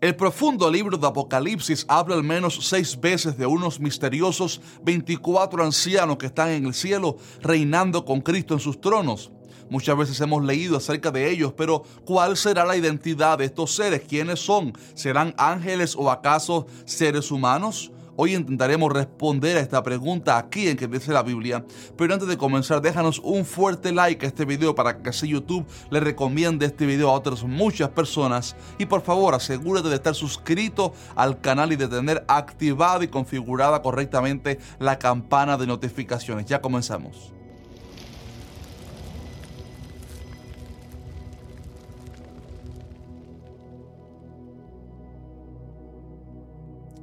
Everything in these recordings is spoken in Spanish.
El profundo libro de Apocalipsis habla al menos seis veces de unos misteriosos 24 ancianos que están en el cielo reinando con Cristo en sus tronos. Muchas veces hemos leído acerca de ellos, pero ¿cuál será la identidad de estos seres? ¿Quiénes son? ¿Serán ángeles o acaso seres humanos? Hoy intentaremos responder a esta pregunta aquí en que dice la Biblia. Pero antes de comenzar, déjanos un fuerte like a este video para que así YouTube le recomiende este video a otras muchas personas. Y por favor, asegúrate de estar suscrito al canal y de tener activada y configurada correctamente la campana de notificaciones. Ya comenzamos.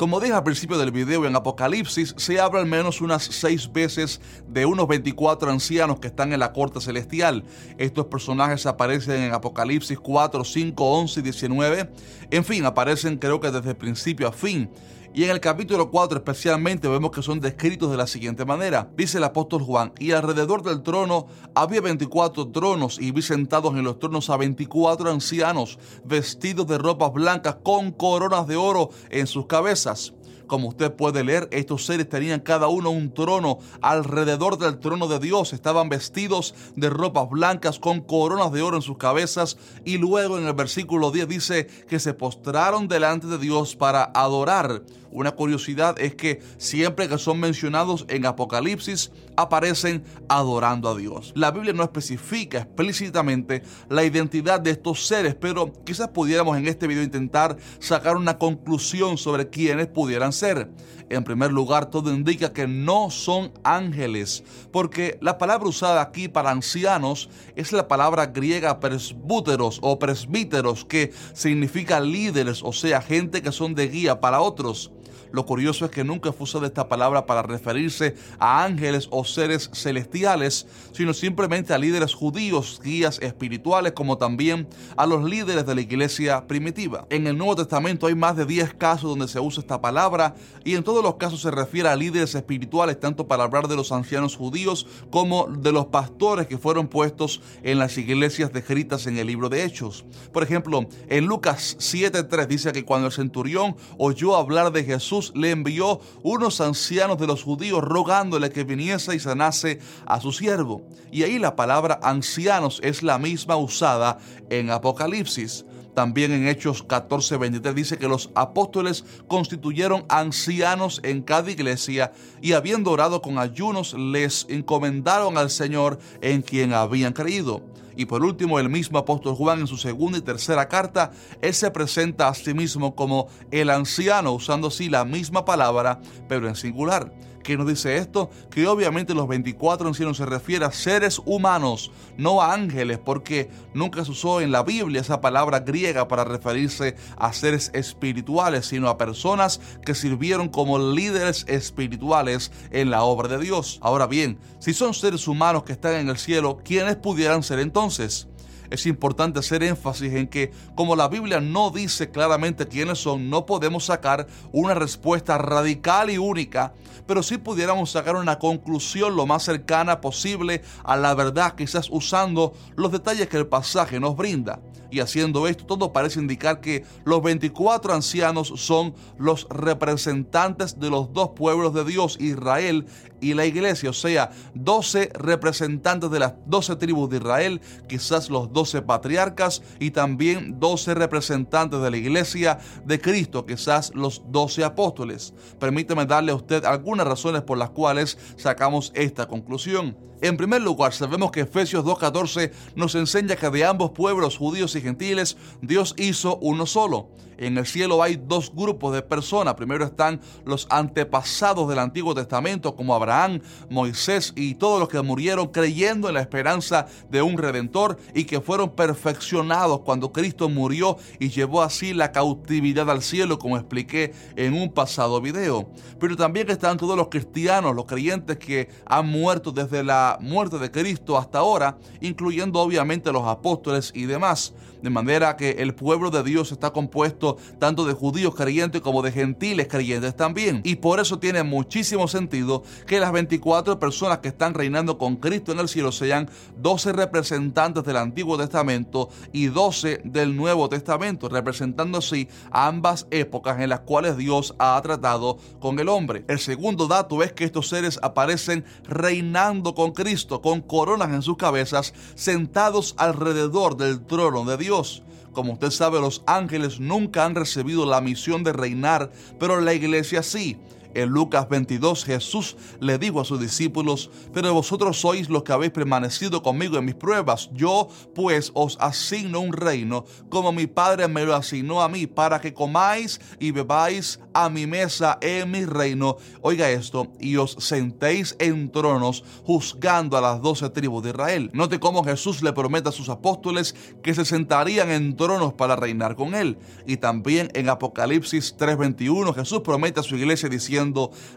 Como dije al principio del video, en Apocalipsis se habla al menos unas seis veces de unos 24 ancianos que están en la corte celestial. Estos personajes aparecen en Apocalipsis 4, 5, 11 y 19. En fin, aparecen creo que desde principio a fin. Y en el capítulo 4 especialmente vemos que son descritos de la siguiente manera. Dice el apóstol Juan, y alrededor del trono había 24 tronos y vi sentados en los tronos a 24 ancianos vestidos de ropas blancas con coronas de oro en sus cabezas. Como usted puede leer, estos seres tenían cada uno un trono alrededor del trono de Dios. Estaban vestidos de ropas blancas con coronas de oro en sus cabezas. Y luego en el versículo 10 dice que se postraron delante de Dios para adorar. Una curiosidad es que siempre que son mencionados en Apocalipsis aparecen adorando a Dios. La Biblia no especifica explícitamente la identidad de estos seres, pero quizás pudiéramos en este video intentar sacar una conclusión sobre quiénes pudieran ser. En primer lugar, todo indica que no son ángeles, porque la palabra usada aquí para ancianos es la palabra griega presbúteros o presbíteros, que significa líderes, o sea, gente que son de guía para otros. Lo curioso es que nunca fue usada esta palabra para referirse a ángeles o seres celestiales, sino simplemente a líderes judíos, guías espirituales, como también a los líderes de la iglesia primitiva. En el Nuevo Testamento hay más de 10 casos donde se usa esta palabra y en todos los casos se refiere a líderes espirituales, tanto para hablar de los ancianos judíos como de los pastores que fueron puestos en las iglesias descritas en el libro de Hechos. Por ejemplo, en Lucas 7.3 dice que cuando el centurión oyó hablar de Jesús, le envió unos ancianos de los judíos rogándole que viniese y sanase a su siervo. Y ahí la palabra ancianos es la misma usada en Apocalipsis. También en Hechos 14:23 dice que los apóstoles constituyeron ancianos en cada iglesia y habiendo orado con ayunos les encomendaron al Señor en quien habían creído. Y por último, el mismo apóstol Juan en su segunda y tercera carta, él se presenta a sí mismo como el anciano, usando así la misma palabra, pero en singular. ¿Qué nos dice esto? Que obviamente los 24 ancianos se refiere a seres humanos, no a ángeles, porque nunca se usó en la Biblia esa palabra griega para referirse a seres espirituales, sino a personas que sirvieron como líderes espirituales en la obra de Dios. Ahora bien, si son seres humanos que están en el cielo, ¿quiénes pudieran ser entonces? Es importante hacer énfasis en que como la Biblia no dice claramente quiénes son, no podemos sacar una respuesta radical y única, pero sí pudiéramos sacar una conclusión lo más cercana posible a la verdad, quizás usando los detalles que el pasaje nos brinda. Y haciendo esto, todo parece indicar que los 24 ancianos son los representantes de los dos pueblos de Dios, Israel y la iglesia, o sea, 12 representantes de las 12 tribus de Israel, quizás los doce patriarcas y también doce representantes de la iglesia de Cristo, quizás los doce apóstoles. Permíteme darle a usted algunas razones por las cuales sacamos esta conclusión. En primer lugar, sabemos que Efesios 2.14 nos enseña que de ambos pueblos, judíos y gentiles, Dios hizo uno solo. En el cielo hay dos grupos de personas. Primero están los antepasados del Antiguo Testamento, como Abraham, Moisés y todos los que murieron creyendo en la esperanza de un redentor y que fueron perfeccionados cuando Cristo murió y llevó así la cautividad al cielo, como expliqué en un pasado video. Pero también están todos los cristianos, los creyentes que han muerto desde la muerte de Cristo hasta ahora, incluyendo obviamente los apóstoles y demás. De manera que el pueblo de Dios está compuesto tanto de judíos creyentes como de gentiles creyentes también. Y por eso tiene muchísimo sentido que las 24 personas que están reinando con Cristo en el cielo sean 12 representantes del Antiguo Testamento y 12 del Nuevo Testamento, representando así ambas épocas en las cuales Dios ha tratado con el hombre. El segundo dato es que estos seres aparecen reinando con Cristo, con coronas en sus cabezas, sentados alrededor del trono de Dios. Como usted sabe, los ángeles nunca han recibido la misión de reinar, pero la iglesia sí. En Lucas 22 Jesús le dijo a sus discípulos, pero vosotros sois los que habéis permanecido conmigo en mis pruebas. Yo pues os asigno un reino, como mi Padre me lo asignó a mí, para que comáis y bebáis a mi mesa en mi reino. Oiga esto, y os sentéis en tronos juzgando a las doce tribus de Israel. Note cómo Jesús le promete a sus apóstoles que se sentarían en tronos para reinar con él. Y también en Apocalipsis 3:21 Jesús promete a su iglesia diciendo,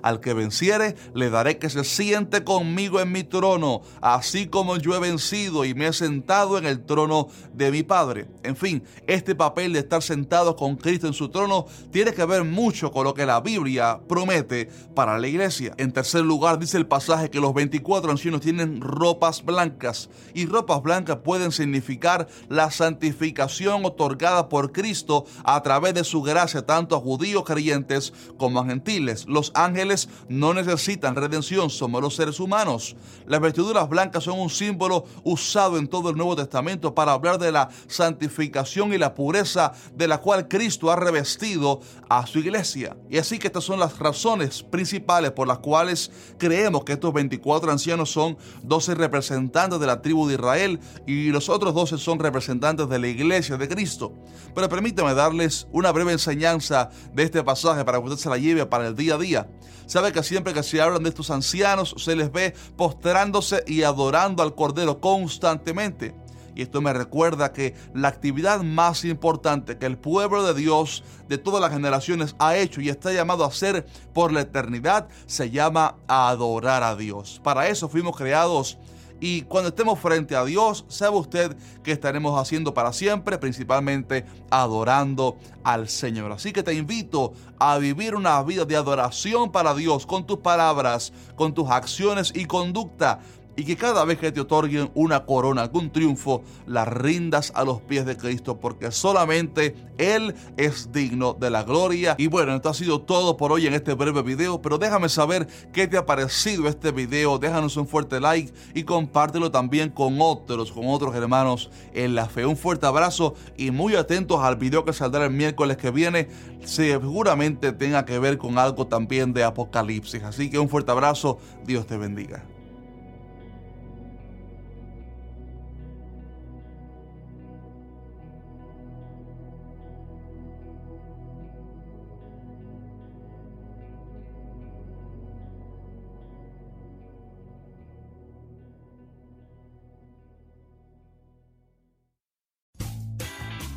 al que venciere, le daré que se siente conmigo en mi trono, así como yo he vencido y me he sentado en el trono de mi Padre. En fin, este papel de estar sentado con Cristo en su trono tiene que ver mucho con lo que la Biblia promete para la iglesia. En tercer lugar, dice el pasaje que los 24 ancianos tienen ropas blancas y ropas blancas pueden significar la santificación otorgada por Cristo a través de su gracia tanto a judíos creyentes como a gentiles. Los ángeles no necesitan redención, somos los seres humanos. Las vestiduras blancas son un símbolo usado en todo el Nuevo Testamento para hablar de la santificación y la pureza de la cual Cristo ha revestido a su iglesia. Y así que estas son las razones principales por las cuales creemos que estos 24 ancianos son 12 representantes de la tribu de Israel y los otros 12 son representantes de la iglesia de Cristo. Pero permítame darles una breve enseñanza de este pasaje para que usted se la lleve para el día a día. Sabe que siempre que se hablan de estos ancianos se les ve postrándose y adorando al Cordero constantemente. Y esto me recuerda que la actividad más importante que el pueblo de Dios de todas las generaciones ha hecho y está llamado a hacer por la eternidad se llama adorar a Dios. Para eso fuimos creados y cuando estemos frente a Dios, sabe usted que estaremos haciendo para siempre, principalmente adorando al Señor. Así que te invito a vivir una vida de adoración para Dios con tus palabras, con tus acciones y conducta y que cada vez que te otorguen una corona, algún triunfo, la rindas a los pies de Cristo, porque solamente Él es digno de la gloria. Y bueno, esto ha sido todo por hoy en este breve video, pero déjame saber qué te ha parecido este video, déjanos un fuerte like y compártelo también con otros, con otros hermanos en la fe. Un fuerte abrazo y muy atentos al video que saldrá el miércoles que viene, seguramente tenga que ver con algo también de Apocalipsis. Así que un fuerte abrazo, Dios te bendiga.